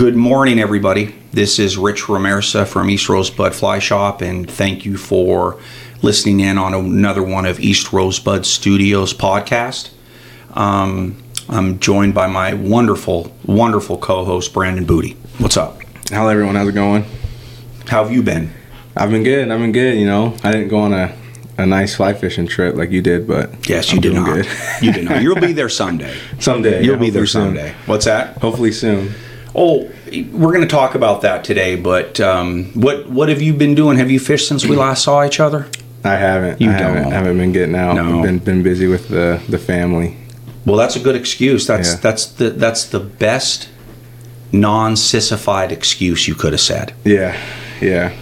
Good morning, everybody. This is Rich Ramirza from East Rosebud Fly Shop, and thank you for listening in on another one of East Rosebud Studios podcast. Um, I'm joined by my wonderful, wonderful co-host Brandon Booty. What's up? Hello, everyone. How's it going? How have you been? I've been good. I've been good. You know, I didn't go on a, a nice fly fishing trip like you did, but Yes, you I'm did doing not. Good. you did not. You'll be there someday. someday. You'll yeah, be there hopefully soon. someday. What's that? Hopefully soon. Oh, we're going to talk about that today. But um, what what have you been doing? Have you fished since we last saw each other? I haven't. You I haven't, don't. haven't been getting out. No. I've been been busy with the the family. Well, that's a good excuse. That's Yeah. that's the that's the best non-sissified excuse you could have said. Yeah, yeah.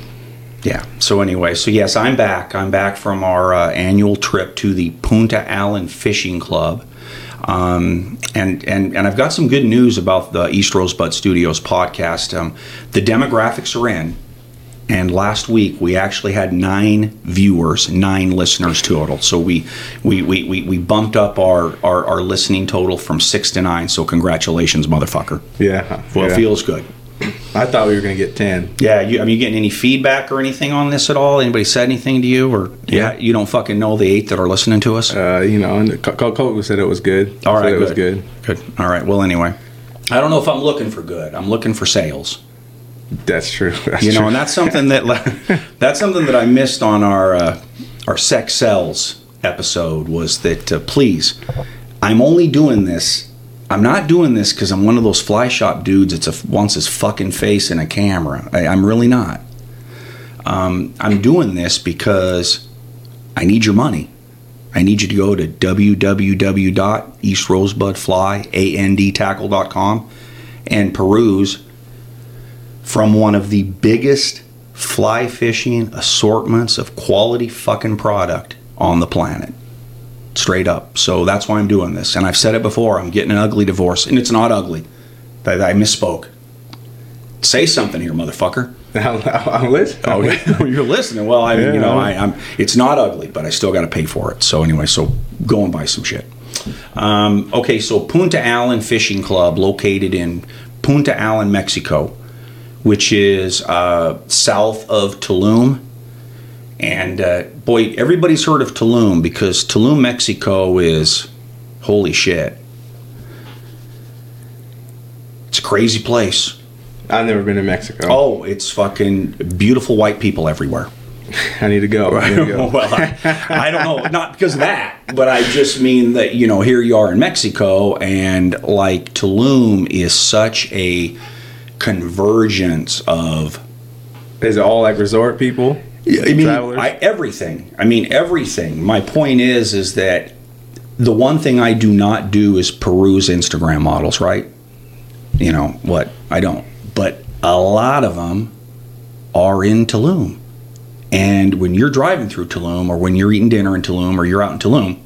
Yeah. So anyway, so yes, I'm back. I'm back from our uh, annual trip to the Punta Allen Fishing Club. Um, and, and and I've got some good news about the East Rosebud Studios podcast. Um, the demographics are in, and last week we actually had nine viewers, nine listeners total. So we we, we, we, we bumped up our, our, our listening total from six to nine. So congratulations, motherfucker. Yeah. Well, yeah. it feels good. I thought we were gonna get ten. Yeah, you, I mean, you getting any feedback or anything on this at all? Anybody said anything to you, or yeah, you don't fucking know the eight that are listening to us? Uh, you know, and Coco said it was good. all right, it was good. Good. All right. Well, anyway, I don't know if I'm looking for good. I'm looking for sales. That's true. That's You know, true. and that's something that that's something that I missed on our uh, our sex sells episode was that uh, please, I'm only doing this. I'm not doing this because I'm one of those fly shop dudes that wants his fucking face in a camera. I, I'm really not. Um, I'm doing this because I need your money. I need you to go to www.eastrosebudflyandtackle.com and peruse from one of the biggest fly fishing assortments of quality fucking product on the planet. Straight up. So that's why I'm doing this. And I've said it before I'm getting an ugly divorce. And it's not ugly. I, I misspoke. Say something here, motherfucker. I'm listening. Oh, you're listening. Well, I mean, you know, I, I'm. It's not ugly, but I still got to pay for it. So anyway, so go and buy some shit. Um, okay, so Punta Allen Fishing Club, located in Punta Allen, Mexico, which is uh, south of Tulum. And uh, boy, everybody's heard of Tulum because Tulum, Mexico, is holy shit. It's a crazy place. I've never been to Mexico. Oh, it's fucking beautiful white people everywhere. I need to go. I need to go. well, I, I don't know, not because of that, but I just mean that you know here you are in Mexico, and like Tulum is such a convergence of. Is it all like resort people? I mean, I, everything. I mean, everything. My point is, is that the one thing I do not do is peruse Instagram models, right? You know what? I don't. But a lot of them are in Tulum. And when you're driving through Tulum, or when you're eating dinner in Tulum, or you're out in Tulum,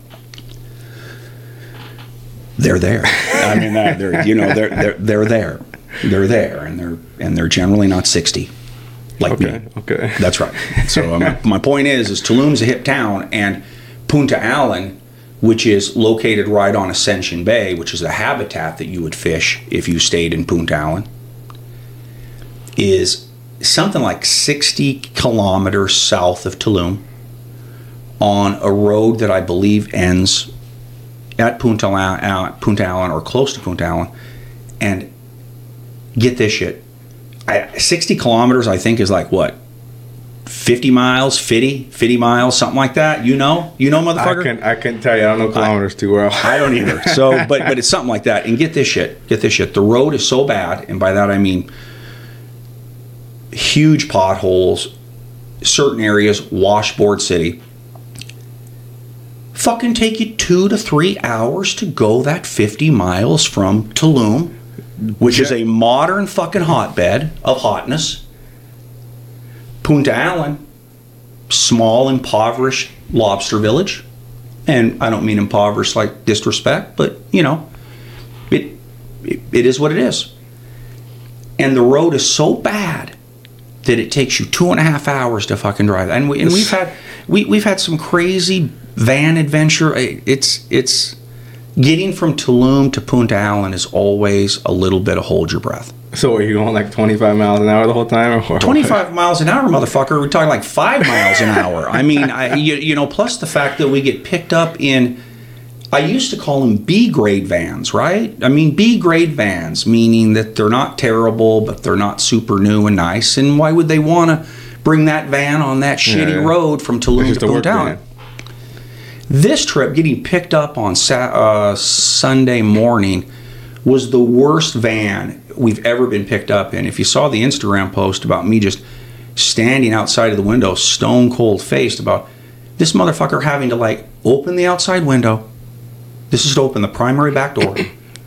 they're there. I mean, they're you know they're they're they're there, they're there, and they're and they're generally not sixty, like me. Okay. Okay. That's right. So my, my point is, is Tulum's a hip town, and Punta Allen, which is located right on Ascension Bay, which is a habitat that you would fish if you stayed in Punta Allen, is something like 60 kilometers south of Tulum on a road that I believe ends at Punta Allen, Punta Allen or close to Punta Allen. And get this shit. I, 60 kilometers, I think, is like what? 50 miles, 50, 50 miles, something like that. You know? You know, I motherfucker? can I can tell you I don't know kilometers too well. I don't either. So, but but it's something like that. And get this shit. Get this shit. The road is so bad, and by that I mean huge potholes, certain areas, washboard city. Fucking take you two to three hours to go that 50 miles from Tulum, which is a modern fucking hotbed of hotness. Punta Allen, small, impoverished lobster village. And I don't mean impoverished like disrespect, but you know, it, it, it is what it is. And the road is so bad that it takes you two and a half hours to fucking drive. And we and we've had we we've had some crazy van adventure. It's it's Getting from Tulum to Punta Allen is always a little bit of hold your breath. So are you going like 25 miles an hour the whole time? Or 25 miles an hour, motherfucker. We're talking like five miles an hour. I mean, I, you, you know, plus the fact that we get picked up in, I used to call them B grade vans, right? I mean, B grade vans, meaning that they're not terrible, but they're not super new and nice. And why would they want to bring that van on that shitty Yeah. road from Tulum to Punta Allen? This trip, getting picked up on uh, Sunday morning, was the worst van we've ever been picked up in. If you saw the Instagram post about me just standing outside of the window, stone cold faced, about this motherfucker having to like open the outside window. This is to open the primary back door,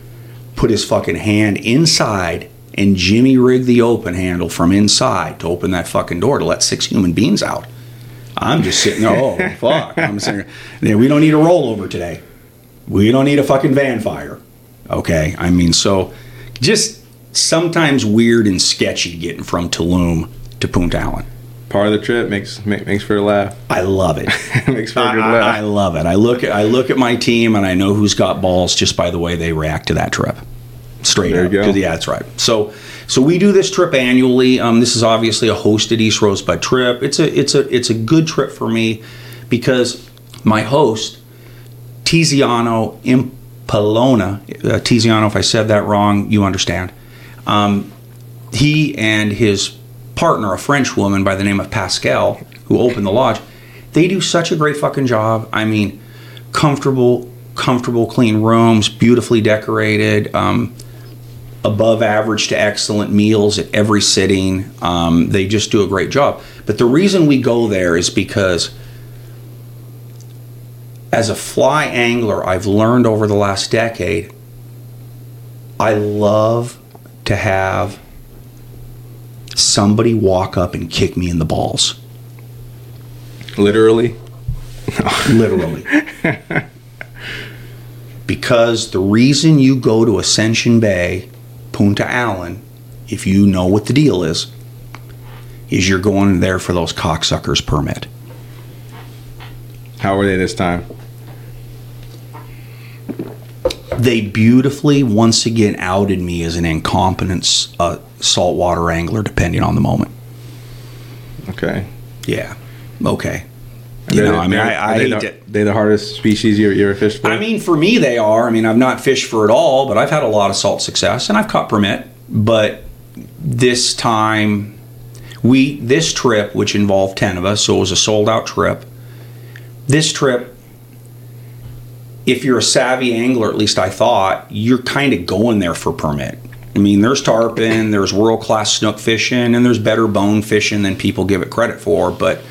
put his fucking hand inside, and Jimmy rig the open handle from inside to open that fucking door to let six human beings out. I'm just sitting there. Oh fuck! I'm sitting. There. We don't need a rollover today. We don't need a fucking van fire. Okay. I mean, so just sometimes weird and sketchy getting from Tulum to Punta Allen. Part of the trip makes make, makes for a laugh. I love it. makes for a good I- laugh. I love it. I look at I look at my team and I know who's got balls just by the way they react to that trip. Straight There up. you go. 'Cause, Yeah, that's right. So so we do this trip annually. Um, this is obviously a hosted East Rosebud trip. It's a it's a it's a good trip for me because my host Tiziano Impalona, uh, Tiziano, if I said that wrong, you understand. Um, he and his partner, a French woman by the name of Pascal, who opened the lodge, they do such a great fucking job. I mean, comfortable, comfortable, clean rooms, beautifully decorated, um, above average to excellent meals at every sitting. Um, they just do a great job. But the reason we go there is because as a fly angler, I've learned over the last decade, I love to have somebody walk up and kick me in the balls. Literally. Literally. because the reason you go to Ascension Bay, Punta Allen, if you know what the deal is, is you're going there for those cocksuckers permit. How were they this time? They beautifully once again outed me as an incompetent uh, saltwater angler, depending on the moment. Okay. Yeah. Okay. You know, I mean, they're- I, I they hate the. They the hardest species you, ever fished with? I mean, for me, they are. I mean, I've not fished for it all, but I've had a lot of salt success, and I've caught permit. But this time, we this trip, which involved ten of us, so it was a sold out trip. This trip, if you're a savvy angler, at least I thought, you're kind of going there for permit. I mean, there's tarpon, there's world class snook fishing, and there's better bone fishing than people give it credit for, but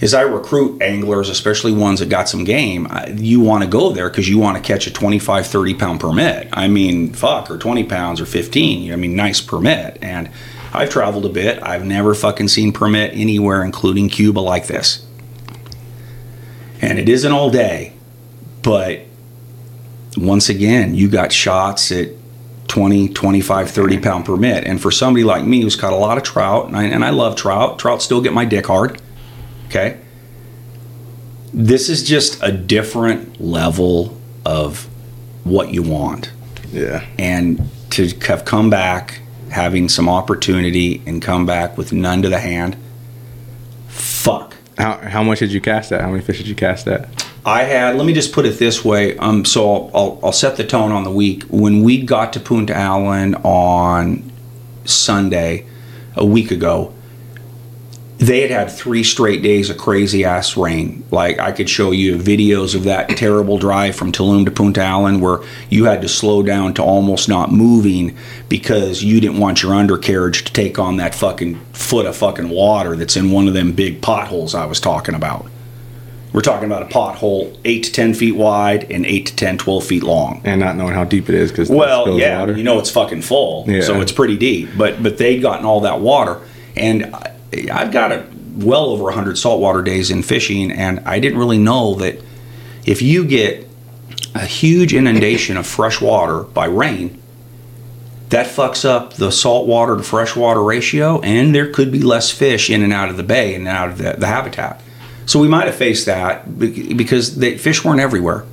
as I recruit anglers, especially ones that got some game, you want to go there because you want to catch a 25, 30 pound permit. I mean, fuck, or 20 pounds or 15. I mean, nice permit. And I've traveled a bit. I've never fucking seen permit anywhere, including Cuba, like this. And it isn't all day, but once again, you got shots at 20, 25, 30 pound permit. And for somebody like me who's caught a lot of trout, and I, and I love trout, trout still get my dick hard. Okay. This is just a different level of what you want. yeah. And to have come back having some opportunity and come back with none to the hand, fuck. How, how much did you cast that? How many fish did you cast that? I had, let me just put it this way. Um, so I'll, I'll, I'll set the tone on the week. When we got to Punta Allen on Sunday, a week ago, they had had three straight days of crazy ass rain. Like I could show you videos of that terrible drive from Tulum to Punta Allen where you had to slow down to almost not moving because you didn't want your undercarriage to take on that fucking foot of fucking water that's in one of them big potholes I was talking about. We're talking about a pothole 8 to 10 feet wide and 8 to 10, 12 feet long. And not knowing how deep it is because Well, yeah, you know it's fucking full, Yeah. so it's pretty deep. But but they'd gotten all that water, and I, I've got a well over hundred saltwater days in fishing, and I didn't really know that if you get a huge inundation of fresh water by rain, that fucks up the saltwater to freshwater ratio, and there could be less fish in and out of the bay and out of the, the habitat. So we might have faced that because the fish weren't everywhere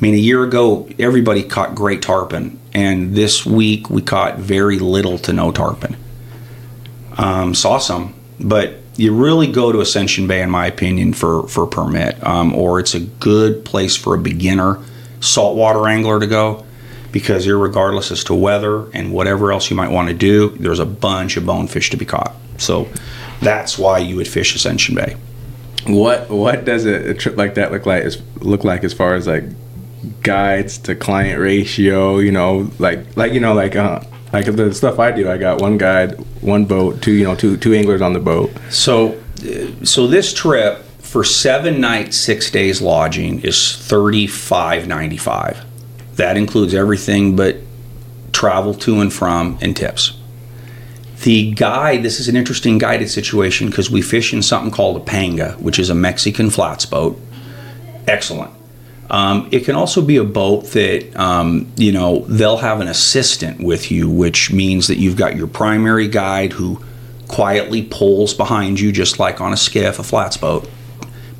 I mean, a year ago, everybody caught great tarpon, and this week we caught very little to no tarpon. Um, saw some, but you really go to Ascension Bay, in my opinion, for for permit, um, or it's a good place for a beginner saltwater angler to go, because regardless as to weather and whatever else you might want to do, there's a bunch of bonefish to be caught. So that's why you would fish Ascension Bay. What what does a, a trip like that look like? As, look like as far as like guides to client ratio? You know, like like you know like uh, like the stuff I do. I got one guide, one boat, two you know two two anglers on the boat. So so this trip for seven nights, six days lodging is thirty five ninety five. That includes everything but travel to and from and tips. The guide, this is an interesting guided situation because we fish in something called a panga, which is a Mexican flats boat. Excellent. Um, it can also be a boat that, um, you know, they'll have an assistant with you, which means that you've got your primary guide who quietly pulls behind you, just like on a skiff, a flats boat.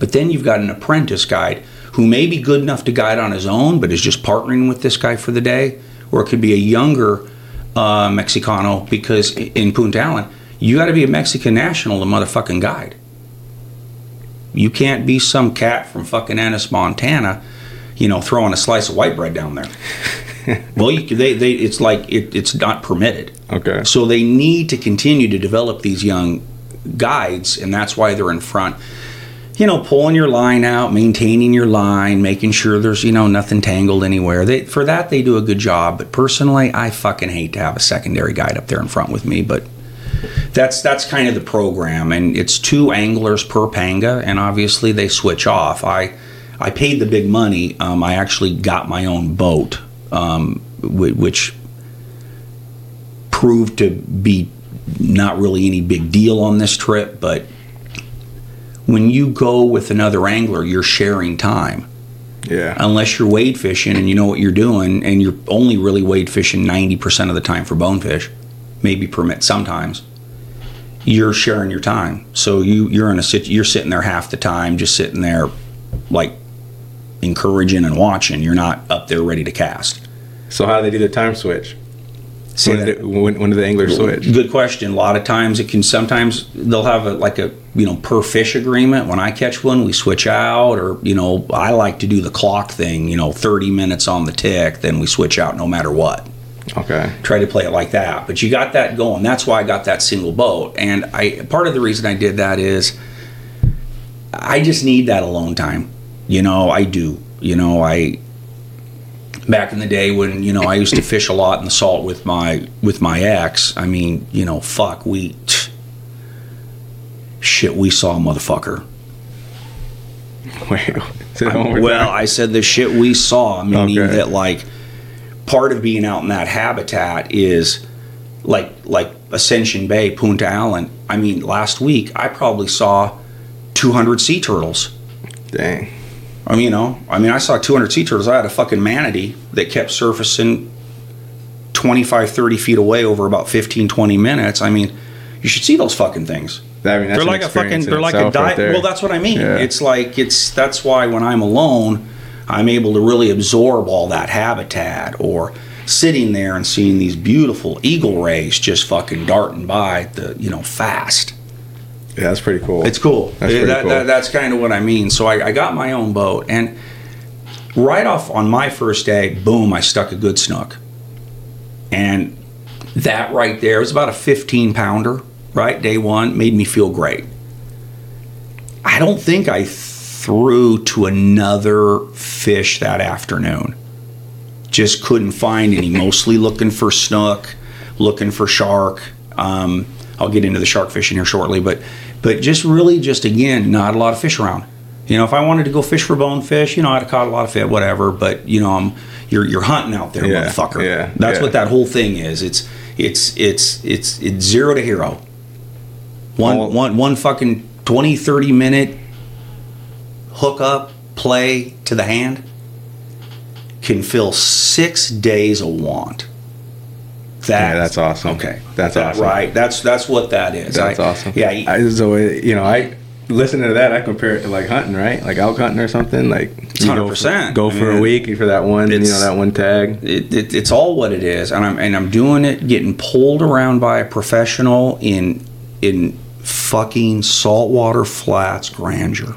But then you've got an apprentice guide who may be good enough to guide on his own, but is just partnering with this guy for the day. Or it could be a younger uh, Mexicano because in Punta Allen, you got to be a Mexican national to motherfucking guide. You can't be some cat from fucking Ennis, Montana, you know, throwing a slice of white bread down there. well, you, they, they, it's like it, it's not permitted. Okay. So they need to continue to develop these young guides, and that's why they're in front you know, pulling your line out, maintaining your line, making sure there's, you know, nothing tangled anywhere. They, for that, they do a good job. But personally, I fucking hate to have a secondary guide up there in front with me. But that's that's kind of the program, and it's two anglers per panga, and obviously they switch off. I I paid the big money. Um, I actually got my own boat, um, which proved to be not really any big deal on this trip, but when you go with another angler, you're sharing time. Yeah. Unless you're wade fishing and you know what you're doing, and you're only really wade fishing 90% of the time for bonefish, maybe permit sometimes. You're sharing your time, so you you're in a sit you're sitting there half the time, just sitting there, like encouraging and watching. You're not up there ready to cast. So how do they do the time switch? when, did, when, when do the anglers switch? Good question. A lot of times it can. Sometimes they'll have a, like a you know per fish agreement. When I catch one, we switch out, or you know I like to do the clock thing. You know, thirty minutes on the tick, then we switch out no matter what. Okay. Try to play it like that, but you got that going. That's why I got that single boat, and I part of the reason I did that is I just need that alone time. You know, I do. You know, I back in the day when you know I used to fish a lot in the salt with my with my ex. I mean, you know, fuck, we shit, we saw a motherfucker. Wait, I, well, I said the shit we saw, meaning okay. that like part of being out in that habitat is like like Ascension Bay, Punta Allen. I mean, last week I probably saw 200 sea turtles. Dang. I mean, you know, I mean, I saw 200 sea turtles. I had a fucking manatee that kept surfacing 25, 30 feet away over about 15, 20 minutes. I mean, you should see those fucking things. I mean, they're like a fucking, they're like a diet. Right well, that's what I mean. Yeah. It's like, it's, that's why when I'm alone, I'm able to really absorb all that habitat or sitting there and seeing these beautiful eagle rays just fucking darting by the, you know, fast. Yeah, that's pretty cool. It's cool. That's, that, cool. That, that's kind of what I mean. So I, I, got my own boat, and right off on my first day, boom, I stuck a good snook. And that right there was about a 15 pounder, right? Day one made me feel great. I don't think I threw to another fish that afternoon. Just couldn't find any, mostly looking for snook, looking for shark. Um, I'll get into the shark fishing here shortly, but but just really just again not a lot of fish around. You know, if I wanted to go fish for bonefish, you know, I'd have caught a lot of fish, whatever. But you know, I'm you're you're hunting out there, yeah, motherfucker. Yeah, that's yeah. what that whole thing is. It's it's it's it's it's zero to hero. One All, one one fucking 20, 30 minute hook up play to the hand can fill six days of want. That, yeah, that's awesome. Okay, that's that, awesome. Right, that's that's what that is. That's I, awesome. Yeah. I, so you know, I listening to that, I compare it to like hunting, right? Like elk hunting or something. Like you go for- 100%. Go for, a week for that one, you know, that one tag. it, it, it's all what it is, and I'm and I'm doing it, getting pulled around by a professional in in fucking saltwater flats grandeur.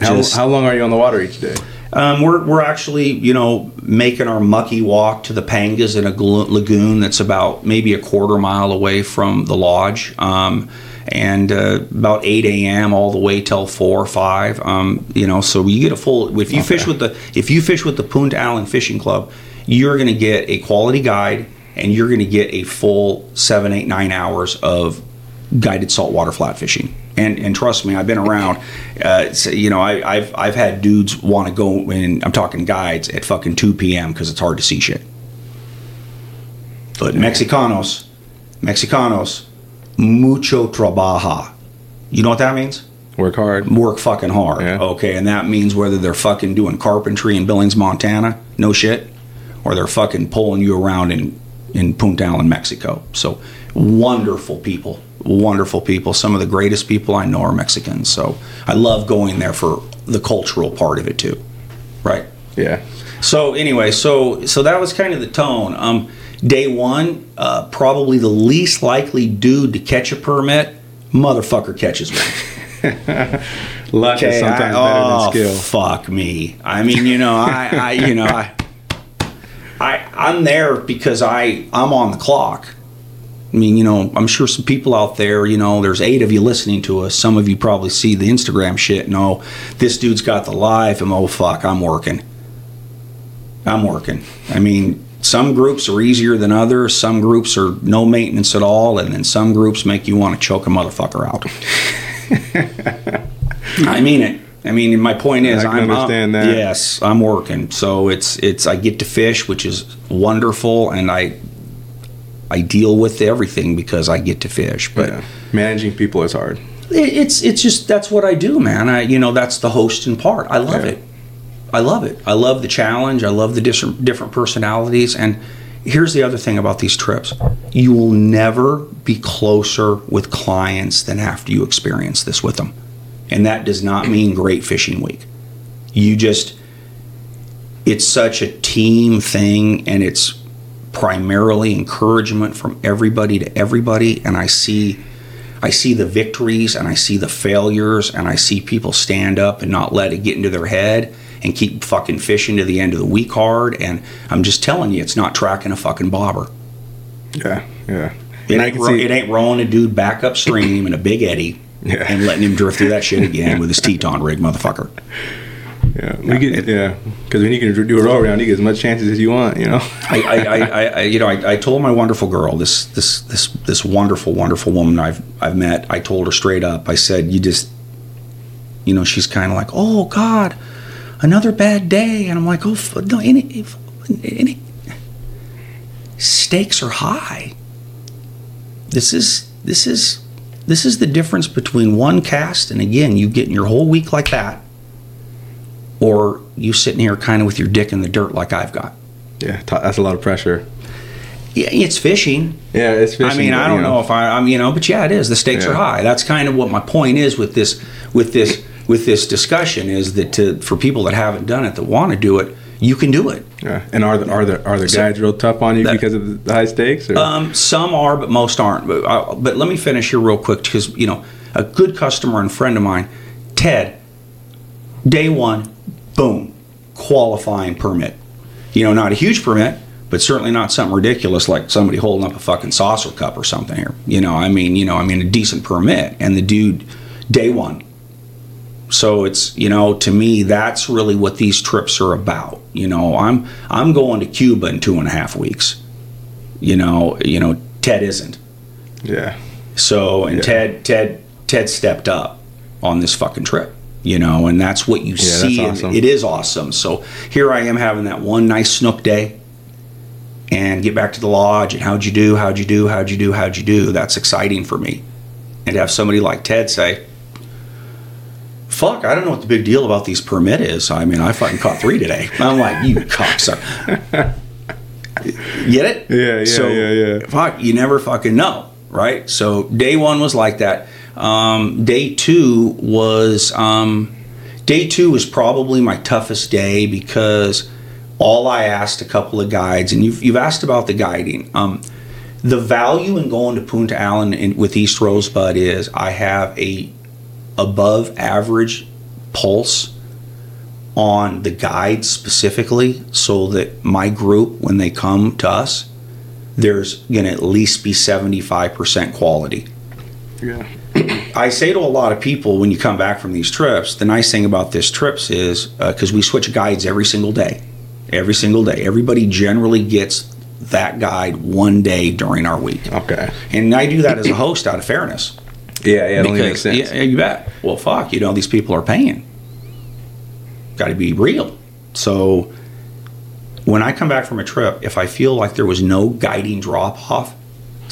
How, Just- how long are you on the water each day? Um, we're, we're actually, you know, making our mucky walk to the Pangas in a gl- lagoon that's about maybe a quarter mile away from the lodge. Um, and uh, about 8 a.m. all the way till 4 or 5. Um, you know, so you get a full. If you fish with the if you fish with the Punta Allen Fishing Club, you're going to get a quality guide and you're going to get a full seven, eight, nine hours of guided saltwater flat fishing. And and trust me, I've been around. Uh, so, you know, I, I've I've had dudes want to go in. I'm talking guides at fucking 2 p.m. because it's hard to see shit. But Mexicanos, Mexicanos, mucho trabaja. You know what that means? Work hard. Work fucking hard. Yeah. Okay, and that means whether they're fucking doing carpentry in Billings, Montana, no shit, or they're fucking pulling you around in in Punta Allen, Mexico. So wonderful people, wonderful people. Some of the greatest people I know are Mexicans. So I love going there for the cultural part of it too. Right. Yeah. So anyway, so so that was kind of the tone. Um, day one, uh, probably the least likely dude to catch a permit, motherfucker catches one. Luck is sometimes I- better oh, than skill. Fuck me. I mean, you know, I, I you know, I, I, I'm there because I, I'm on the clock. I mean, you know, I'm sure some people out there, you know, there's eight of you listening to us. Some of you probably see the Instagram shit. No, oh, this dude's got the live, and oh fuck, I'm working. I'm working. I mean, some groups are easier than others. Some groups are no maintenance at all, and then some groups make you want to choke a motherfucker out. I mean it. I mean, my point is, I I'm understand I'm- that. Yes, I'm working, so it's it's I get to fish, which is wonderful, and I I deal with everything because I get to fish. But yeah. managing people is hard. it- it's it's just that's what I do, man. I you know that's the hosting part. I love Yeah. it. I love it. I love the challenge. I love the different different personalities. And here's the other thing about these trips: you will never be closer with clients than after you experience this with them. And that does not mean great fishing week. You just it's such a team thing, and it's primarily encouragement from everybody to everybody. And I see I see the victories and I see the failures and I see people stand up and not let it get into their head and keep fucking fishing to the end of the week hard. And I'm just telling you, it's not tracking a fucking bobber. Yeah. Yeah. It And I ain't, can ro- see- it ain't rowing a dude back upstream in a big eddy Yeah. and letting him drift through that shit again with his Teton rig, motherfucker. Yeah, we get yeah, because when you can do a roll around, you get as much chances as you want. You know. I, I, I, you know, I, I told my wonderful girl, this, this, this, this wonderful, wonderful woman I've, I've met. I told her straight up. I said, "You just, you know," she's kind of like, "Oh God, another bad day," and I'm like, "Oh no, any, any stakes are high. This is, this is, this is the difference between one cast and again, you getting your whole week like that, or you sitting here kind of with your dick in the dirt like I've got." Yeah, that's a lot of pressure. Yeah, it's fishing. Yeah, it's fishing. I mean, I don't you know. if I, I'm, you know, but yeah, it is. The stakes are high. That's kind of what my point is with this, with this, with this discussion is that to, for people that haven't done it that want to do it, you can do it. Yeah. And are the are the are the So- guides real tough on you That- because of the high stakes? Or? Um, some are, but most aren't. But, uh, but let me finish here real quick because you know a good customer and friend of mine, Ted. Day one, boom, qualifying permit. You know, not a huge permit, but certainly not something ridiculous like somebody holding up a fucking saucer cup or something here. You know, I mean, you know, I mean a decent permit, and the dude, day one. So it's you know to me that's really what these trips are about. You know, I'm I'm going to Cuba in two and a half weeks you know you know ted isn't yeah. so and Yeah. ted ted ted stepped up on this fucking trip you know and that's what you Yeah, see awesome. it is awesome so here i am having that one nice snook day and get back to the lodge and how'd you do how'd you do how'd you do how'd you do that's exciting for me and to have somebody like ted say fuck i don't know what the big deal about these permit is i mean i fucking caught three today i'm like you cocksucker get it Yeah, yeah, so, yeah, yeah. Fuck, you never fucking know, right? So day one was like that. Um, day two was um, day two was probably my toughest day because all I asked a couple of guides, and you've, you've asked about the guiding. Um, the value in going to Punta Allen in, with East Rosebud is I have a above average pulse on the guides specifically, so that my group, when they come to us, there's going to at least be 75% quality. Yeah. I say to a lot of people when you come back from these trips, the nice thing about this trips is uh, because we switch guides every single day, every single day. Everybody generally gets that guide one day during our week, Okay. and I do that as a host out of fairness. Yeah, yeah, it only makes sense. Yeah, you bet. Well, fuck, you know these people are paying. Got to be real. So when I come back from a trip, if I feel like there was no guiding drop off,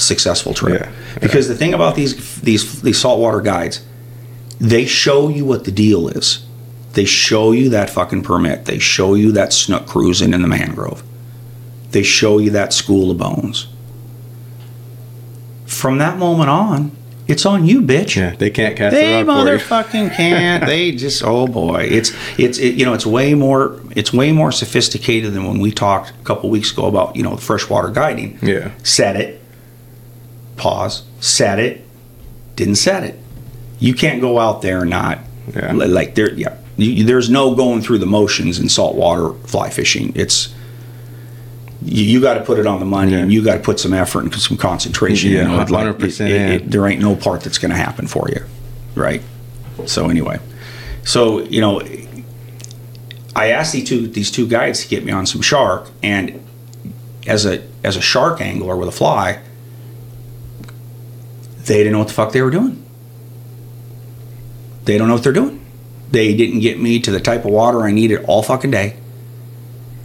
successful trip. Yeah, yeah. Because the thing about these these these saltwater guides, they show you what the deal is. They show you that fucking permit. They show you that snook cruising in the mangrove. They show you that school of bones. From that moment on, it's on you, bitch. Yeah, they can't cast They motherfucking can't. they just oh boy, it's it's it, you know it's way more it's way more sophisticated than when we talked a couple weeks ago about you know freshwater guiding. Yeah. Set it, pause, set it, didn't set it. You can't go out there and not Yeah. like there. Yeah, you, you- there's no going through the motions in saltwater fly fishing. It's you, you got to put it on the money, and you got to put some effort and some concentration. Yeah. Like, 100% it- it- in. it- there ain't no part that's going to happen for you, right? So anyway, so you know, I asked these two these two guides to get me on some shark, and as a as a shark angler with a fly, they didn't know what the fuck they were doing. They don't know what they're doing. They didn't get me to the type of water I needed all fucking day.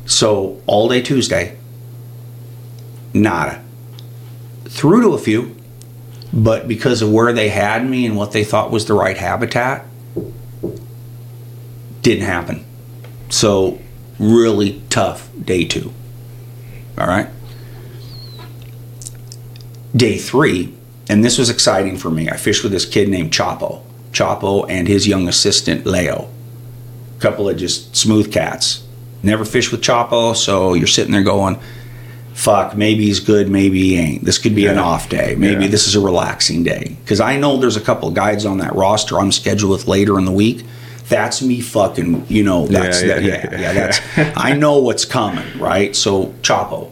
So all day Tuesday, nada. Through to a few, but because of where they had me and what they thought was the right habitat, didn't happen. So really tough day two. All right. Day three, and this was exciting for me. I fished with this kid named Chapo. Chapo and his young assistant Leo. Couple of just smooth cats. Never fished with Chapo, so you're sitting there going, fuck, maybe he's good, maybe he ain't. This could be an off day. Maybe Yeah. this is a relaxing day. Because I know there's a couple of guides on that roster I'm scheduled with later in the week. That's me fucking, you know, that's, Yeah, that, yeah, yeah, yeah. yeah, that's, I know what's coming, right? So, Chapo.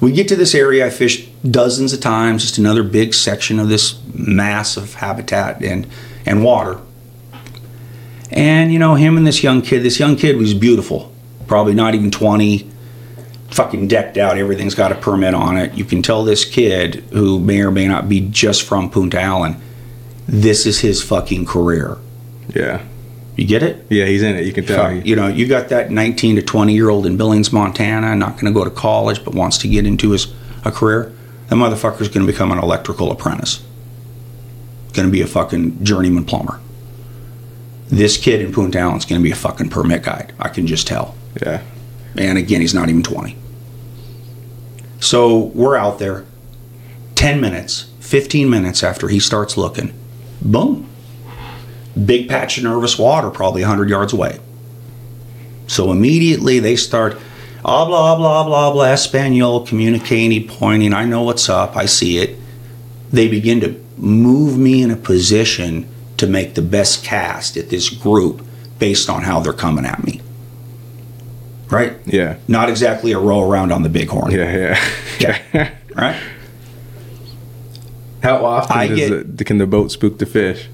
We get to this area I fished dozens of times, just another big section of this mass of habitat and, and water. And, you know, him and this young kid, this young kid was beautiful. Probably not even 20, fucking decked out. Everything's got a permit on it. You can tell this kid, who may or may not be just from Punta Allen, this is his fucking career. Yeah. You get it? Yeah, he's in it. You can tell. You know, you got that 19 to 20 year old in Billings, Montana, not going to go to college, but wants to get into his a career. That motherfucker's going to become an electrical apprentice. Going to be a fucking journeyman plumber. This kid in Punta Allen's going to be a fucking permit guide. I can just tell. Yeah. And again, he's not even 20. So we're out there 10 minutes, 15 minutes after he starts looking. Boom. Big patch of nervous water, probably 100 yards away. So immediately they start, ah, blah, blah, blah, blah, Espanol, communicating, pointing. I know what's up. I see it. They begin to move me in a position to make the best cast at this group based on how they're coming at me. Right? Yeah. Not exactly a row around on the bighorn. Yeah. Yeah. Yeah. Right? How often I get- the, can the boat spook the fish?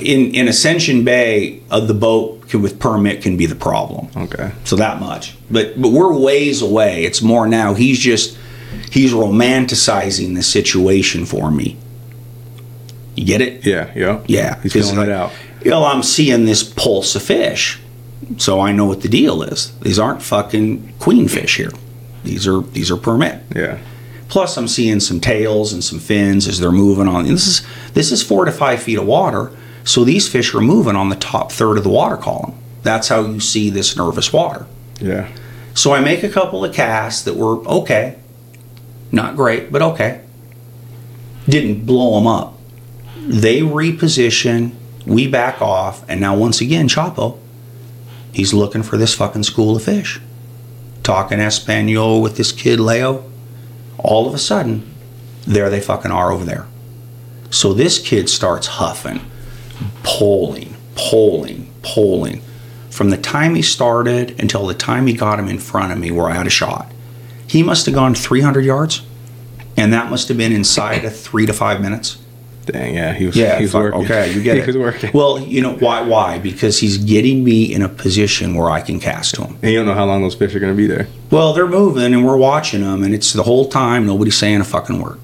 In in Ascension Bay, uh, the boat with permit can be the problem. Okay. So that much. But but we're ways away. It's more now. He's just he's romanticizing the situation for me. You get it? Yeah. Yeah. Yeah. He's feeling it out. You know, I'm seeing this pulse of fish, so I know what the deal is. These aren't fucking queen fish here. These are these are permit. Yeah. Plus, I'm seeing some tails and some fins as they're moving on. And this is this is four to five feet of water, so these fish are moving on the top third of the water column. That's how you see this nervous water. Yeah. So I make a couple of casts that were okay, not great, but okay. Didn't blow them up. They reposition, we back off, and now once again, Chapo, he's looking for this fucking school of fish. Talking Espanol with this kid Leo. All of a sudden, there they fucking are over there. So this kid starts huffing, pulling, pulling, pulling. From the time he started until the time he got him in front of me where I had a shot, he must have gone 300 yards, and that must have been inside of three to five minutes. Dang, yeah, he was. Yeah, he was fuck, working. okay, you get he it. was working. Well, you know why? Why? Because he's getting me in a position where I can cast to him. and you don't know how long those fish are going to be there. Well, they're moving and we're watching them, and it's the whole time nobody's saying a fucking word.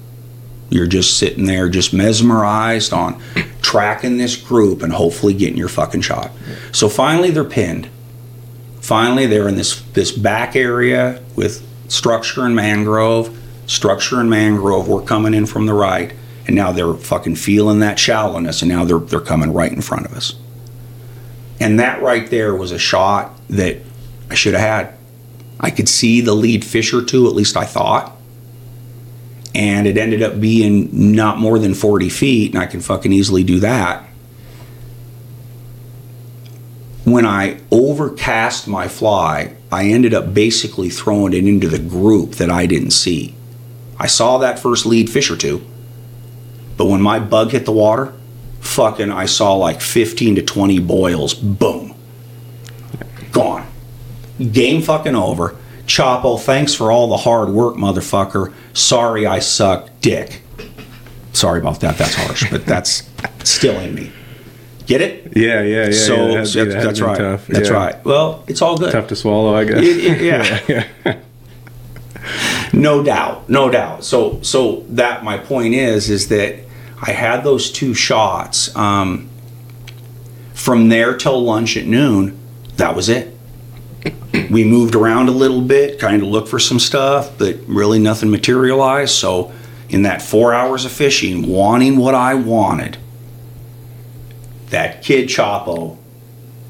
You're just sitting there, just mesmerized on tracking this group and hopefully getting your fucking shot. So finally, they're pinned. Finally, they're in this this back area with structure and mangrove. Structure and mangrove. We're coming in from the right, and now they're fucking feeling that shallowness, and now they're they're coming right in front of us. And that right there was a shot that I should have had. I could see the lead fish or two, at least I thought. And it ended up being not more than 40 feet, and I can fucking easily do that. When I overcast my fly, I ended up basically throwing it into the group that I didn't see. I saw that first lead fish or two, but when my bug hit the water, fucking, I saw like 15 to 20 boils. Boom. Gone. Game fucking over. Chapo, thanks for all the hard work, motherfucker. Sorry I suck dick. Sorry about that. That's harsh, but that's still in me. Get it? Yeah, yeah, yeah. so yeah, that's, yeah, that had that's right. Tough. That's yeah. right. Well, it's all good. Tough to swallow, I guess. It- it- yeah. yeah. No doubt, no doubt. So, so that my point is, is that I had those two shots. Um, from there till lunch at noon, that was it. We moved around a little bit, kind of looked for some stuff, but really nothing materialized. So, in that four hours of fishing, wanting what I wanted, that kid Chapo,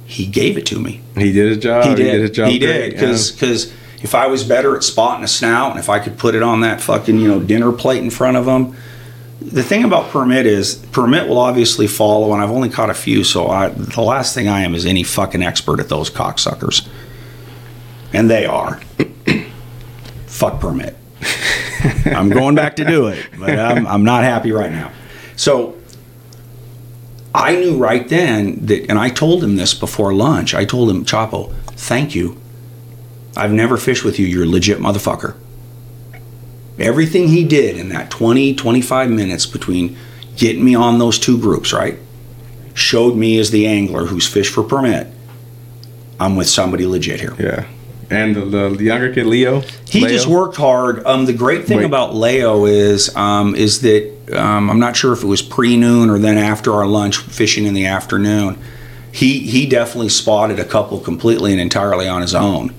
he gave it to me. He did his job. He did. his job. He did great, because if I was better at spotting a snout and if I could put it on that fucking you know dinner plate in front of him. The thing about permit is permit will obviously follow, and I've only caught a few, so I, the last thing I am is any fucking expert at those cocksuckers, and they are. Fuck permit. I'm going back to do it, but I'm, I'm not happy right now. So I knew right then that, and I told him this before lunch. I told him, Chapo, thank you. I've never fished with you. You're a legit motherfucker. Everything he did in that 20, 25 minutes between getting me on those two groups, right, showed me as the angler who's fished for permit, I'm with somebody legit here. Yeah. And the, the younger kid, Leo. He Leo? just worked hard. Um, the great thing Wait. about Leo is um, is that um, I'm not sure if it was pre noon or then after our lunch fishing in the afternoon. He he definitely spotted a couple completely and entirely on his own,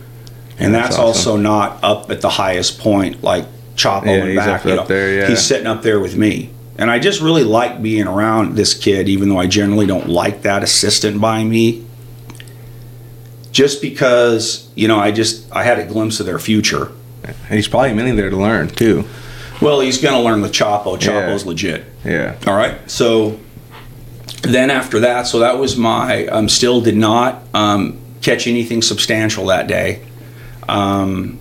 and That's that's, awesome. also not up at the highest point like Chapo Yeah, and back. up- you up know. there, yeah. He's sitting up there with me, and I just really like being around this kid, even though I generally don't like that assistant by me. Just because you know, I just I had a glimpse of their future. And he's probably mainly there to learn, too. Well, he's going to learn with Chapo. Chapo's Yeah. legit. Yeah. All right. So then after that, so that was my. Um, still did not um, catch anything substantial that day. Um,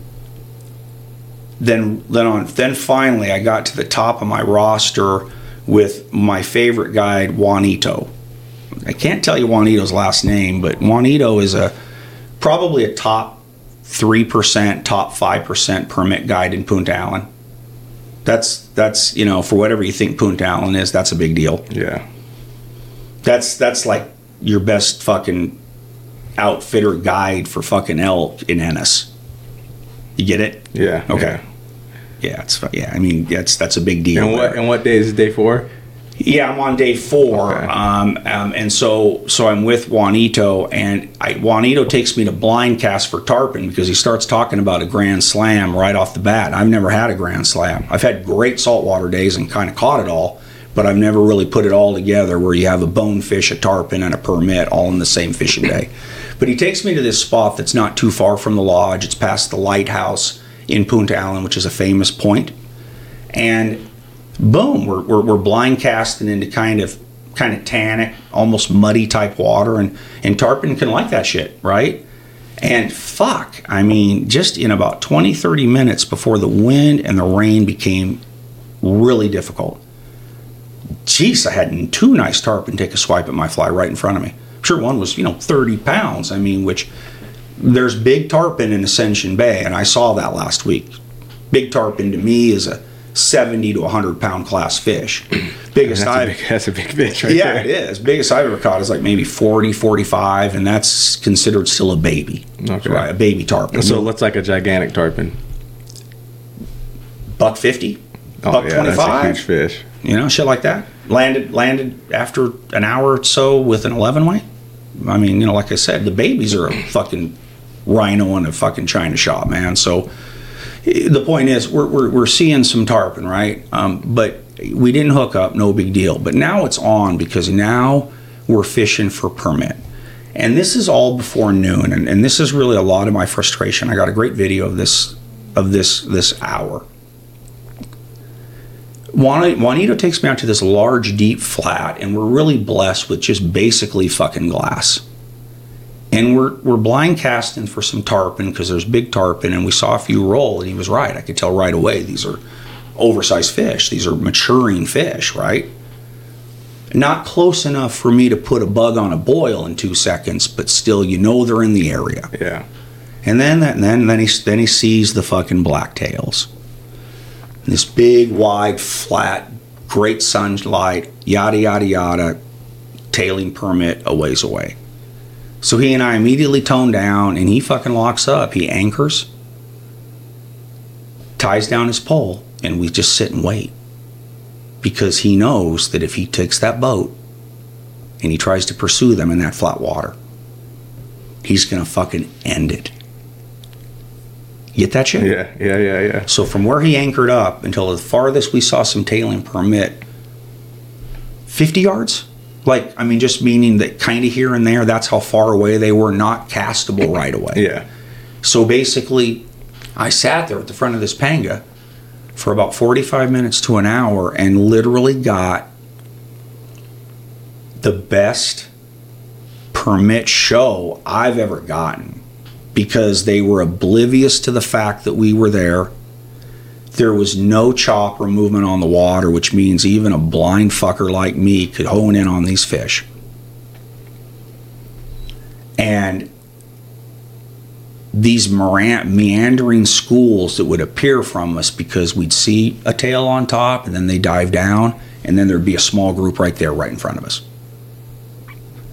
then then on then finally I got to the top of my roster with my favorite guide Juanito. I can't tell you Juanito's last name, but Juanito is a probably a top three percent, top five percent permit guide in Punta Allen. That's that's you know for whatever you think Punta Allen is, that's a big deal. Yeah. That's that's like your best fucking outfitter guide for fucking elk in Ennis. You get it? Yeah. Okay. Yeah, it's fu- yeah. I mean, that's that's a big deal. And what there. and what day is it? Day four? Yeah, I'm on day four, Okay. um, um, and so so I'm with Juanito, and I, Juanito takes me to blind cast for tarpon because he starts talking about a grand slam right off the bat. I've never had a grand slam. I've had great saltwater days and kind of caught it all, but I've never really put it all together where you have a bonefish, a tarpon, and a permit all in the same fishing day. But he takes me to this spot that's not too far from the lodge. It's past the lighthouse in Punta Allen, which is a famous point, and boom, we're, we're, we're blind casting into kind of kind of tannic, almost muddy type water, and and tarpon can like that shit, right? And fuck, I mean, just in about 20, 30 minutes before the wind and the rain became really difficult. Jeez, I had two nice tarpon take a swipe at my fly right in front of me. Sure, one was, you know, 30 pounds. I mean, which there's big tarpon in Ascension Bay, and I saw that last week. Big tarpon to me is a 70 to 100 pound class fish. Biggest That's a, I've big, that's a big fish right yeah, there. it is. Biggest I've ever caught is like maybe 40, 45, and that's considered still a baby. Okay. Right, a baby tarpon. So it looks like a gigantic tarpon. buck 50, Oh buck yeah, that's a 25, huge fish. you know, shit like that. Landed landed after an hour or so with an 11 weight. I mean, you know, like I said, the babies are a fucking rhino in a fucking china shop, man. So the point is, we're, we're, we're seeing some tarpon, right? Um, but we didn't hook up, no big deal. But now it's on because now we're fishing for permit. And this is all before noon, and, and this is really a lot of my frustration. I got a great video of this of this this hour. Juanito takes me out to this large, deep flat, and we're really blessed with just basically fucking glass. And we're we're blind casting for some tarpon because there's big tarpon, and we saw a few roll, and he was right. I could tell right away these are oversized fish. These are maturing fish, right? Not close enough for me to put a bug on a boil in two seconds, but still, you know they're in the area. Yeah. And then that, and then then he then he sees the fucking blacktails. This big, wide, flat, great sunlight, yada yada yada, tailing permit a ways away. So he and I immediately tone down, and he fucking locks up. He anchors, ties down his pole, and we just sit and wait because he knows that if he takes that boat and he tries to pursue them in that flat water, he's gonna fucking end it. Get that shit? Yeah. Yeah. Yeah. Yeah. So from where he anchored up until the farthest we saw some tailing permit, 50 yards? Like, I mean, just meaning that kind of here and there, that's how far away they were, not castable right away. Yeah. So basically, I sat there at the front of this panga for about 45 minutes to an hour and literally got the best permit show I've ever gotten because they were oblivious to the fact that we were there. There was no chop or movement on the water, which means even a blind fucker like me could hone in on these fish. And these meandering schools that would appear from us because we'd see a tail on top and then they dive down and then there'd be a small group right there right in front of us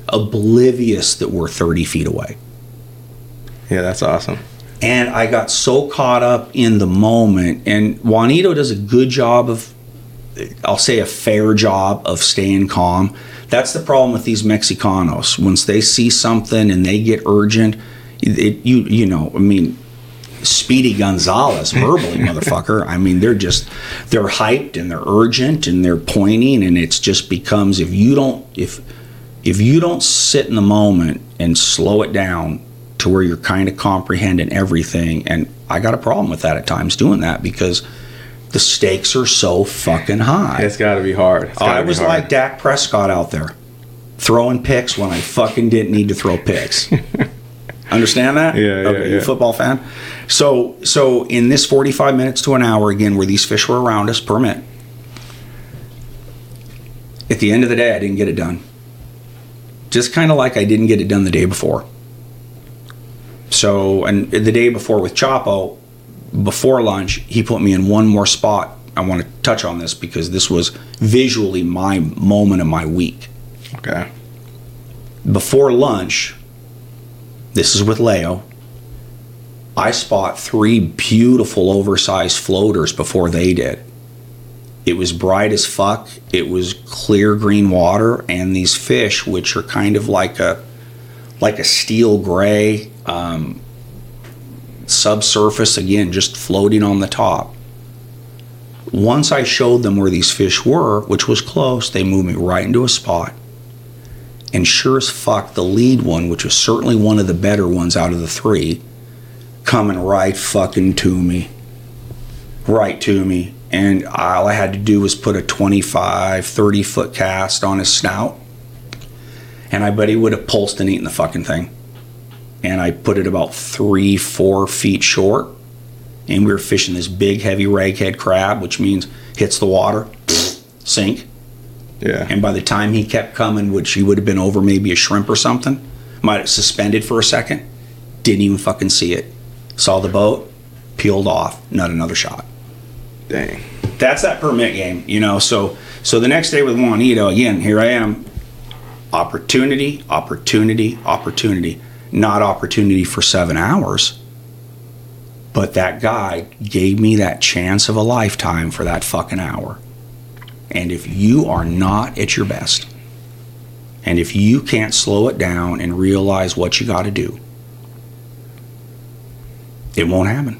oblivious that we're 30 feet away Yeah. That's awesome. And i got so caught up in the moment. And juanito does a good job of i'll say a fair job of staying calm. That's the problem with these mexicanos. Once they see something and they get urgent it, you you know i mean Speedy Gonzales verbally motherfucker. I mean they're just they're hyped and they're urgent and they're pointing and it's just becomes if you don't if if you don't sit in the moment and slow it down to where you're kind of comprehending everything and i got a problem with that at times doing that because the stakes are so fucking high It's got to be hard. I was hard. like Dak Prescott out there throwing picks when I fucking didn't need to throw picks. Understand that? Yeah, yeah, okay, you a yeah. football fan? So, so in this 45 minutes to an hour again, where these fish were around us, permit. At the end of the day, I didn't get it done. Just kind of like I didn't get it done the day before. So, and the day before with Chapo, before lunch, he put me in one more spot. I want to touch on this because this was visually my moment of my week. Okay. Before lunch, this is with Leo. I spot three beautiful oversized floaters before they did. It was bright as fuck. It was clear green water, and these fish, which are kind of like a like a steel gray um, subsurface, again, just floating on the top. Once I showed them where these fish were, which was close, they moved me right into a spot. And sure as fuck, the lead one, which was certainly one of the better ones out of the three, coming right fucking to me. Right to me. and all I had to do was put a 25, 30 foot cast on his snout, and I bet he would have pulsed and eaten the fucking thing. And I put it about three, four feet short, and we were fishing this big, heavy raghead crab, which means hits the water, sink. Yeah. And by the time he kept coming, which he would have been over maybe a shrimp or something, might have suspended for a second, didn't even fucking see it. Saw the boat, peeled off, not another shot. Dang. That's that permit game, you know. So so the next day with Juanito, again, here I am. Opportunity, opportunity, opportunity. Not opportunity for seven hours. But that guy gave me that chance of a lifetime for that fucking hour. And if you are not at your best, and if you can't slow it down and realize what you got to do, it won't happen.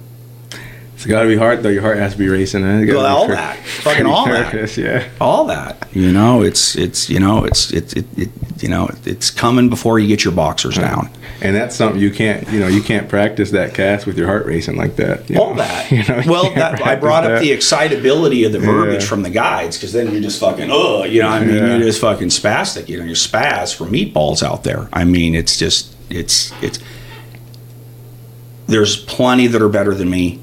It's got to be hard though. Your heart has to be racing. eh? Well, all cur- that. Fucking all that. Yeah. all that you know it's it's you know it's it, it, it you know it's coming before you get your boxers down And that's something you can't, you know, you can't practice that cast with your heart racing like that. you all know? that You know, you well that, i brought up that. the excitability of the verbiage Yeah. from the guides because then you're just fucking oh you know i mean Yeah. you're just fucking spastic you know you're spaz for meatballs out there i mean it's just it's it's there's plenty that are better than me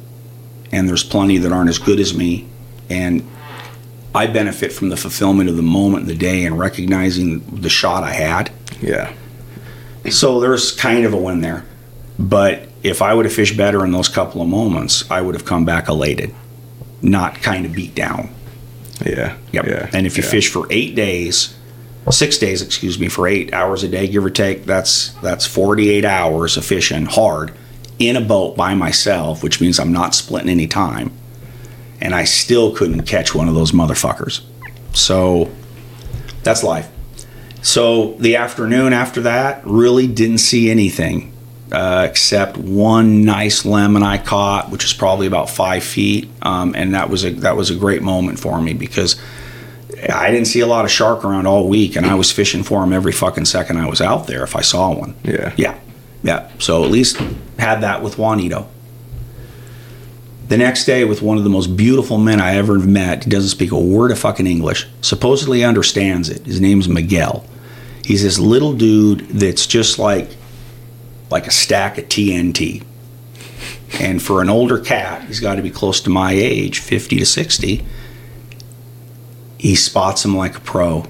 and there's plenty that aren't as good as me and i benefit from the fulfillment of the moment and the day and recognizing the shot i had Yeah. So there's kind of a win there. But if I would have fished better in those couple of moments, I would have come back elated, not kind of beat down. Yeah. Yep. Yeah. And if you yeah. fish for eight days, six days, excuse me, for eight hours a day, give or take, that's that's 48 hours of fishing hard in a boat by myself, which means I'm not splitting any time. And I still couldn't catch one of those motherfuckers. So that's life. So the afternoon after that, really didn't see anything uh, except one nice lemon I caught, which was probably about five feet, um, and that was a that was a great moment for me because I didn't see a lot of shark around all week, and I was fishing for them every fucking second I was out there if I saw one. Yeah. Yeah, yeah. So at least had that with Juanito. The next day, with one of the most beautiful men I ever met, he doesn't speak a word of fucking English. Supposedly understands it. His name's Miguel. He's this little dude that's just like like a stack of TNT. And for an older cat, he's got to be close to my age, 50 to 60. He spots him like a pro,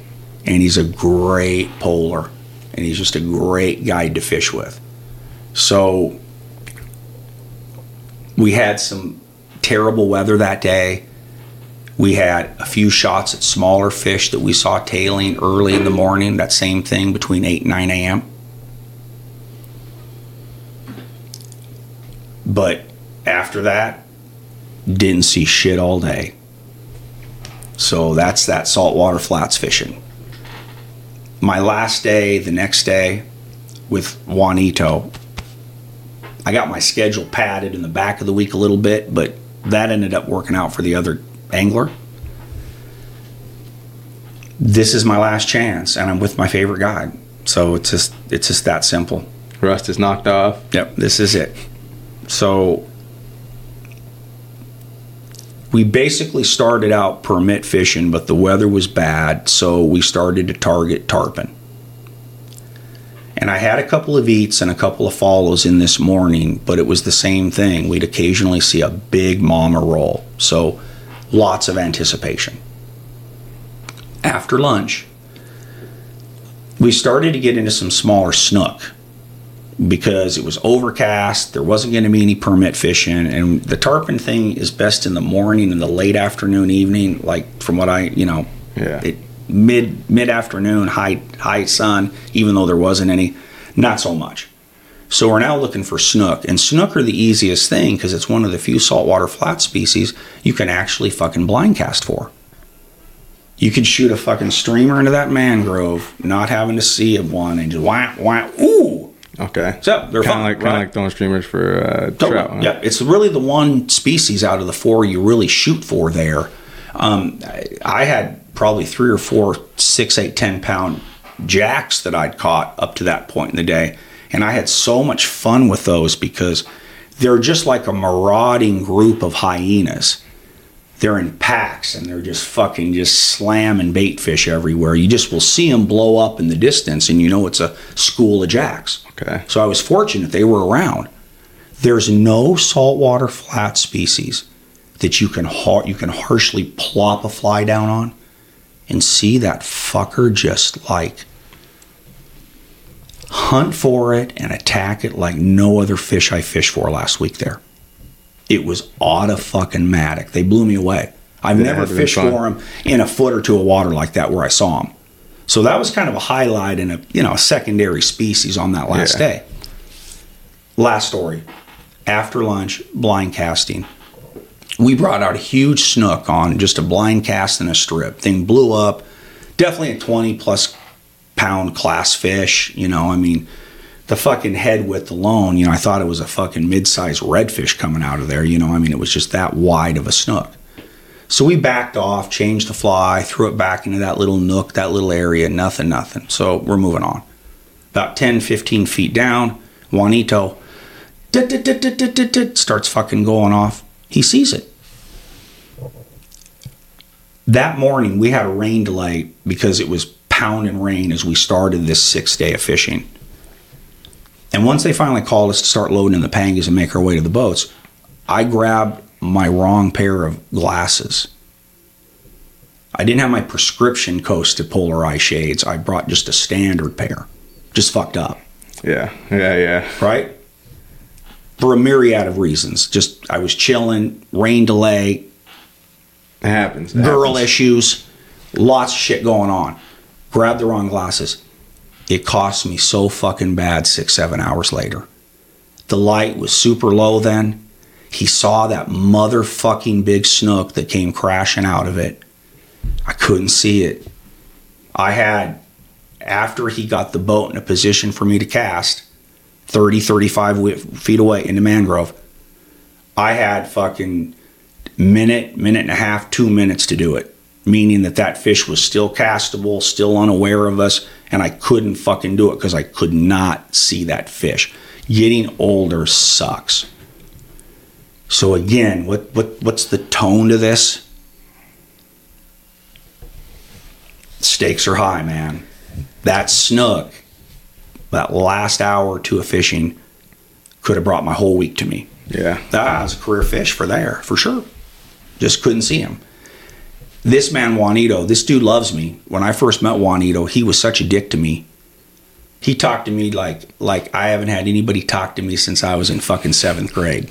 and he's a great poler, and he's just a great guide to fish with. So we had some terrible weather that day. We had a few shots at smaller fish that we saw tailing early in the morning, that same thing between 8 and 9 a.m. But after that, didn't see shit all day. So that's that saltwater flats fishing. My last day, the next day, with Juanito, I got my schedule padded in the back of the week a little bit, but that ended up working out for the other angler. This is my last chance, and I'm with my favorite guide. So it's just it's just that simple. Rust is knocked off. Yep, this is it. So we basically started out permit fishing, but the weather was bad, so we started to target tarpon. And I had a couple of eats and a couple of follows in this morning, but it was the same thing. We'd occasionally see a big mama roll. So lots of anticipation. After lunch, we started to get into some smaller snook because it was overcast. There wasn't going to be any permit fishing, and the tarpon thing is best in the morning and the late afternoon, evening. Like from what I, you know, Yeah. it mid mid afternoon, high high sun. Even though there wasn't any, not so much. So we're now looking for snook, and snook are the easiest thing because it's one of the few saltwater flat species you can actually fucking blind cast for. You could shoot a fucking streamer into that mangrove, not having to see a one, and just whap whap. Ooh, Okay. so they're Kind of like right? like throwing streamers for uh, Totally. trout. huh? Yeah, it's really the one species out of the four you really shoot for there. Um, I had probably three or four six, eight, ten pound jacks that I'd caught up to that point in the day, and I had so much fun with those because they're just like a marauding group of hyenas they're in packs and they're just fucking just slamming bait fish everywhere. You just will see them blow up in the distance and you know it's a school of jacks. Okay. So I was fortunate they were around. There's no saltwater flat species that you can har- you can harshly plop a fly down on and see that fucker just like hunt for it and attack it like no other fish I fished for last week there. It was auto fucking matic. They blew me away. I've Yeah, never fished for them in a foot or two of water like that where I saw them. So that was kind of a highlight and a you know a secondary species on that last Yeah. day. Last story. After lunch, blind casting. We brought out a huge snook on just a blind cast and a strip. Thing blew up. Definitely a 20 plus pound class fish. You know, I mean, the fucking head width alone, you know, I thought it was a fucking mid sized redfish coming out of there. You know, I mean, it was just that wide of a snook. So we backed off, changed the fly, threw it back into that little nook, that little area, nothing, nothing. So we're moving on. About 10, 15 feet down, Juanito starts fucking going off. He sees it. That morning, we had a rain delay because it was pounding rain as we started this sixth day of fishing. And once they finally called us to start loading in the pangas and make our way to the boats, I grabbed my wrong pair of glasses. I didn't have my prescription Costa polarized shades. I brought just a standard pair. Just fucked up, Yeah. Yeah. Yeah. right? For a myriad of reasons. Just I was chilling, rain delay, It happens. It girl happens. issues, lots of shit going on. Grabbed the wrong glasses. It cost me so fucking bad six, seven hours later. The light was super low then. He saw that motherfucking big snook that came crashing out of it. I couldn't see it. I had, after he got the boat in a position for me to cast, 30, 35 feet away in the mangrove, I had fucking minute, minute and a half, two minutes to do it. Meaning that that fish was still castable, still unaware of us, and I couldn't fucking do it because I could not see that fish. Getting older sucks. So again, what, what what's the tone to this? Stakes are high, man. That snook, that last hour or two of fishing, could have brought my whole week to me. Yeah. That was a career fish for there, for sure. Just couldn't see him. This man, Juanito, this dude loves me. When I first met Juanito, he was such a dick to me. He talked to me like like I haven't had anybody talk to me since I was in fucking seventh grade.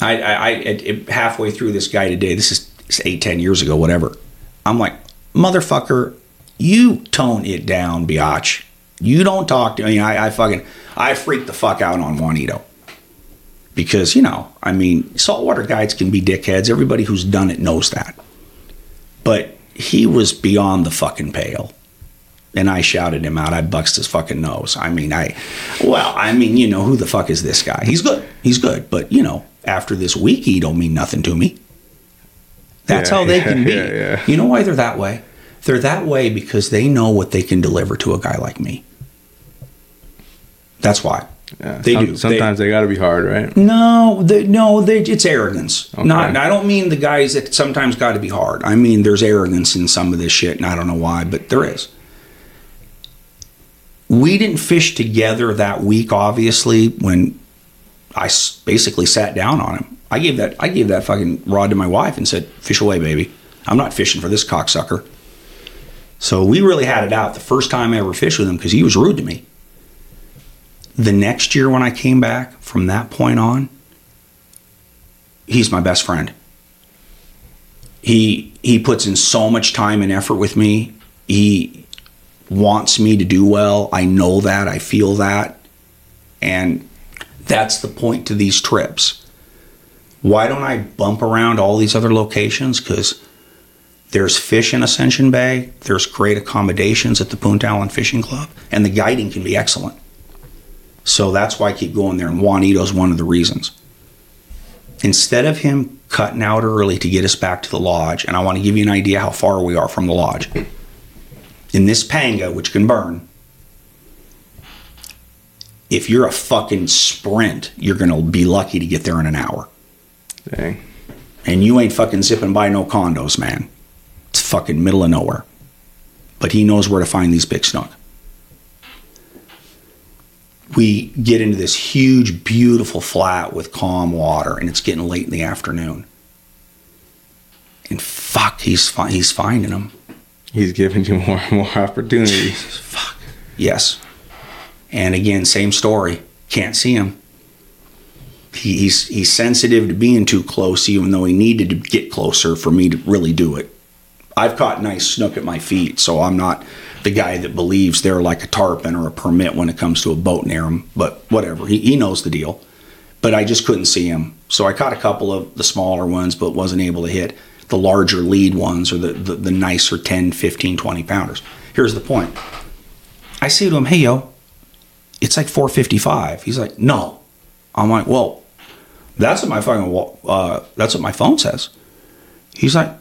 I, I, I halfway through this guy today. This is eight, ten years ago, whatever. I'm like, motherfucker, you tone it down, biatch. You don't talk to me. I, I fucking, I freaked the fuck out on Juanito because you know, I mean, saltwater guides can be dickheads. Everybody who's done it knows that. But he was beyond the fucking pale. And I shouted him out. I buxed his fucking nose. I mean, I, well, I mean, you know, who the fuck is this guy? He's good. He's good. But, you know, after this week, he don't mean nothing to me. That's Yeah, how they yeah, can be. yeah. You know why they're that way? They're that way because they know what they can deliver to a guy like me. That's why. Yeah. They Some- do. They- Sometimes they, got to be hard, right? No, they, no, they, it's arrogance. Okay. Not, I don't mean the guys that sometimes got to be hard. I mean there's arrogance in some of this shit, and I don't know why, but there is. We didn't fish together that week, obviously. When I s- basically sat down on him, I gave that I gave that fucking rod to my wife and said, "Fish away, baby. I'm not fishing for this cocksucker." So we really had it out the first time I ever fished with him because he was rude to me. The next year when I came back, from that point on, he's my best friend. He he puts in so much time and effort with me. He wants me to do well. I know that. I feel that. And that's the point to these trips. Why don't I bump around all these other locations? Because there's fish in Ascension Bay, there's great accommodations at the Punta Allen Fishing Club, and the guiding can be excellent. So that's why I keep going there, and Juanito's one of the reasons. Instead of him cutting out early to get us back to the lodge, and I want to give you an idea how far we are from the lodge. In this panga, which can burn, if you're a fucking sprint, you're going to be lucky to get there in an hour. Dang. And you ain't fucking zipping by no condos, man. Fucking middle of nowhere. But he knows where to find these big snook. We get into this huge, beautiful flat with calm water, and it's getting late in the afternoon. And fuck, he's fi- he's finding them. He's giving you more and more opportunities. Fuck. Yes. And again, same story. Can't see him. He, he's he's sensitive to being too close, even though he needed to get closer for me to really do it. I've caught nice snook at my feet, so I'm not the guy that believes they're like a tarpon or a permit when it comes to a boat near him. But whatever, he, he knows the deal. But I just couldn't see him, so I caught a couple of the smaller ones, but wasn't able to hit the larger lead ones or the, the, the nicer 10, 15, 20 pounders. Here's the point. I say to him, hey, yo, it's like 455. He's like, no. I'm like, well, that's what my fucking, uh, that's what my phone says. He's like,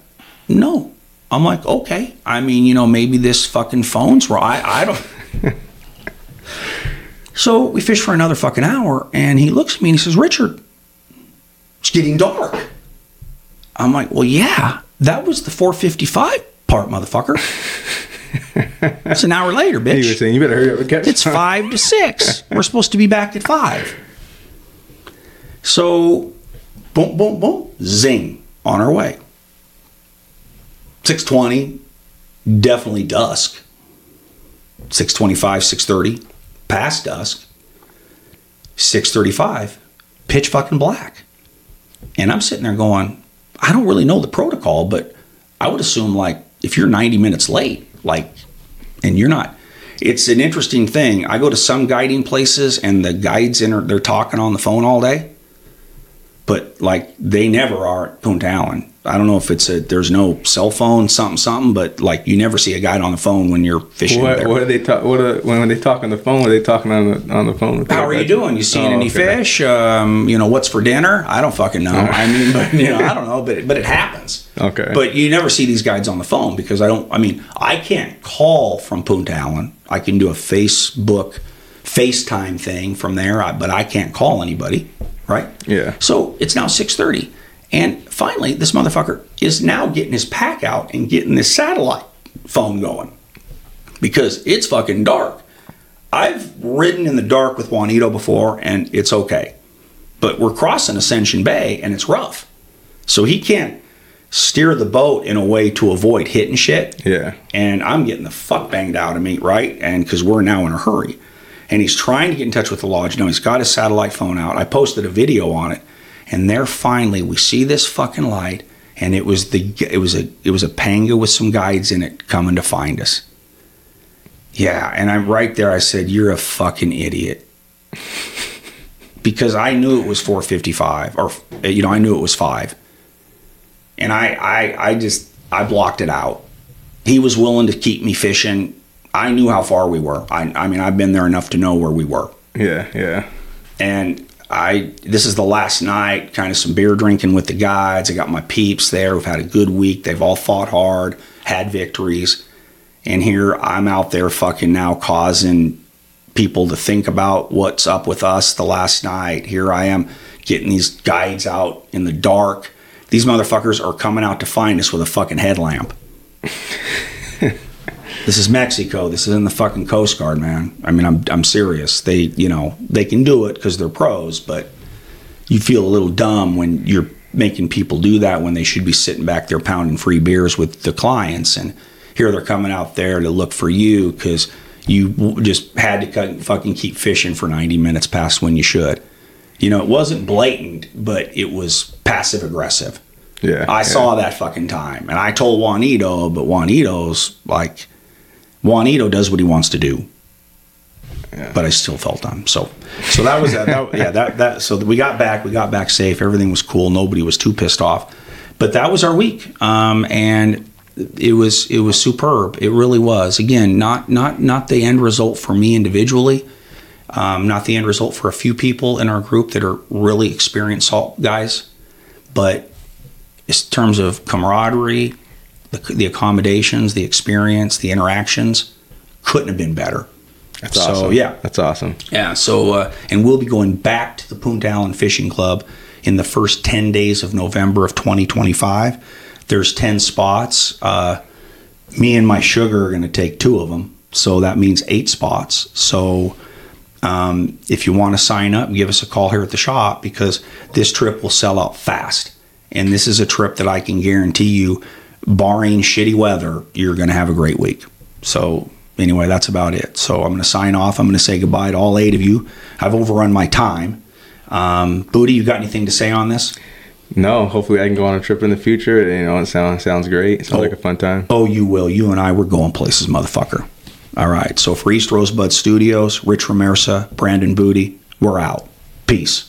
no. I'm like, okay. I mean, you know, maybe this fucking phone's wrong. I, I don't. so we fish for another fucking hour, and he looks at me and he says, Richard, it's getting dark. I'm like, well, yeah, that was the 455 part, motherfucker. it's an hour later, bitch. He was saying, "You better hurry up and catch." It's some." five to six. We're supposed to be back at five. So, boom, boom, boom, zing, on our way. 620, definitely dusk. 625, 630, past dusk. 635, pitch fucking black. And I'm sitting there going, I don't really know the protocol, but I would assume like if you're 90 minutes late, like, and you're not, it's an interesting thing. I go to some guiding places and the guides in are, they're talking on the phone all day, but like they never are at Punta Allen. I don't know if it's a there's no cell phone something something, but like you never see a guide on the phone when you're fishing. What, there. what are they talk? What are, when when they talk on the phone? Are they talking on the on the phone? How are you doing? You seeing Oh, any okay. fish? Um, you know, what's for dinner? I don't fucking know. I mean, but you know, I don't know, but but it happens. Okay. But you never see these guides on the phone because I don't. I mean, I can't call from Punta Allen. I can do a Facebook, FaceTime thing from there, but I can't call anybody. Right? Yeah. So it's now six thirty, and finally, this motherfucker is now getting his pack out and getting this satellite phone going because it's fucking dark. I've ridden in the dark with Juanito before, and it's okay. But we're crossing Ascension Bay, and it's rough, so he can't steer the boat in a way to avoid hitting shit. Yeah. And I'm getting the fuck banged out of me, right? And because we're now in a hurry, and he's trying to get in touch with the lodge. No, he's got his satellite phone out. I posted a video on it, and there finally we see this fucking light, and it was the it was a it was a panga with some guides in it coming to find us. Yeah, and I'm right there. I said, "You're a fucking idiot," because I knew it was 4:55, or you know, I knew it was five, and I I I just I blocked it out. He was willing to keep me fishing. I knew how far we were. I I mean, I've been there enough to know where we were Yeah. Yeah. and I this is the last night, kind of some beer drinking with the guides. I got my peeps there. We've had a good week. They've all fought hard, had victories, and here I'm out there fucking now causing people to think about what's up with us the last night. Here I am getting these guides out in the dark. These motherfuckers are coming out to find us with a fucking headlamp. This is Mexico. This is in the fucking Coast Guard, man. I mean, I'm I'm serious. They, you know, they can do it because they're pros, but you feel a little dumb when you're making people do that when they should be sitting back there pounding free beers with the clients, and here they're coming out there to look for you because you just had to cut, fucking keep fishing for 90 minutes past when you should. You know, it wasn't blatant, but it was passive aggressive. Yeah. I yeah. saw that fucking time, and I told Juanito, but Juanito's like, Juanito does what he wants to do. Yeah. But I still felt them. So, so that was that. that yeah, that that. So we got back. We got back safe. Everything was cool. Nobody was too pissed off. But that was our week, um, and it was it was superb. It really was. Again, not not not the end result for me individually. Um, not the end result for a few people in our group that are really experienced salt guys, but in terms of camaraderie, the, the accommodations, the experience, the interactions, couldn't have been better. That's so, awesome. yeah. That's awesome. Yeah. So, uh, and we'll be going back to the Punta Allen Fishing Club in the first 10 days of November of 2025. There's 10 spots. Uh, me and my sugar are going to take two of them. So that means eight spots. So um, if you want to sign up, give us a call here at the shop because this trip will sell out fast. And this is a trip that I can guarantee you, barring shitty weather, you're going to have a great week. So anyway, that's about it. So I'm going to sign off. I'm going to say goodbye to all eight of you. I've overrun my time. Um, Booty, you got anything to say on this? No, hopefully I can go on a trip in the future. You know, it sounds sounds great. Sounds Oh. like a fun time. Oh, you will. You and I, we're going places, motherfucker. All right. So for East Rosebud Studios, Rich Ramirza, Brandon Booty, we're out. Peace.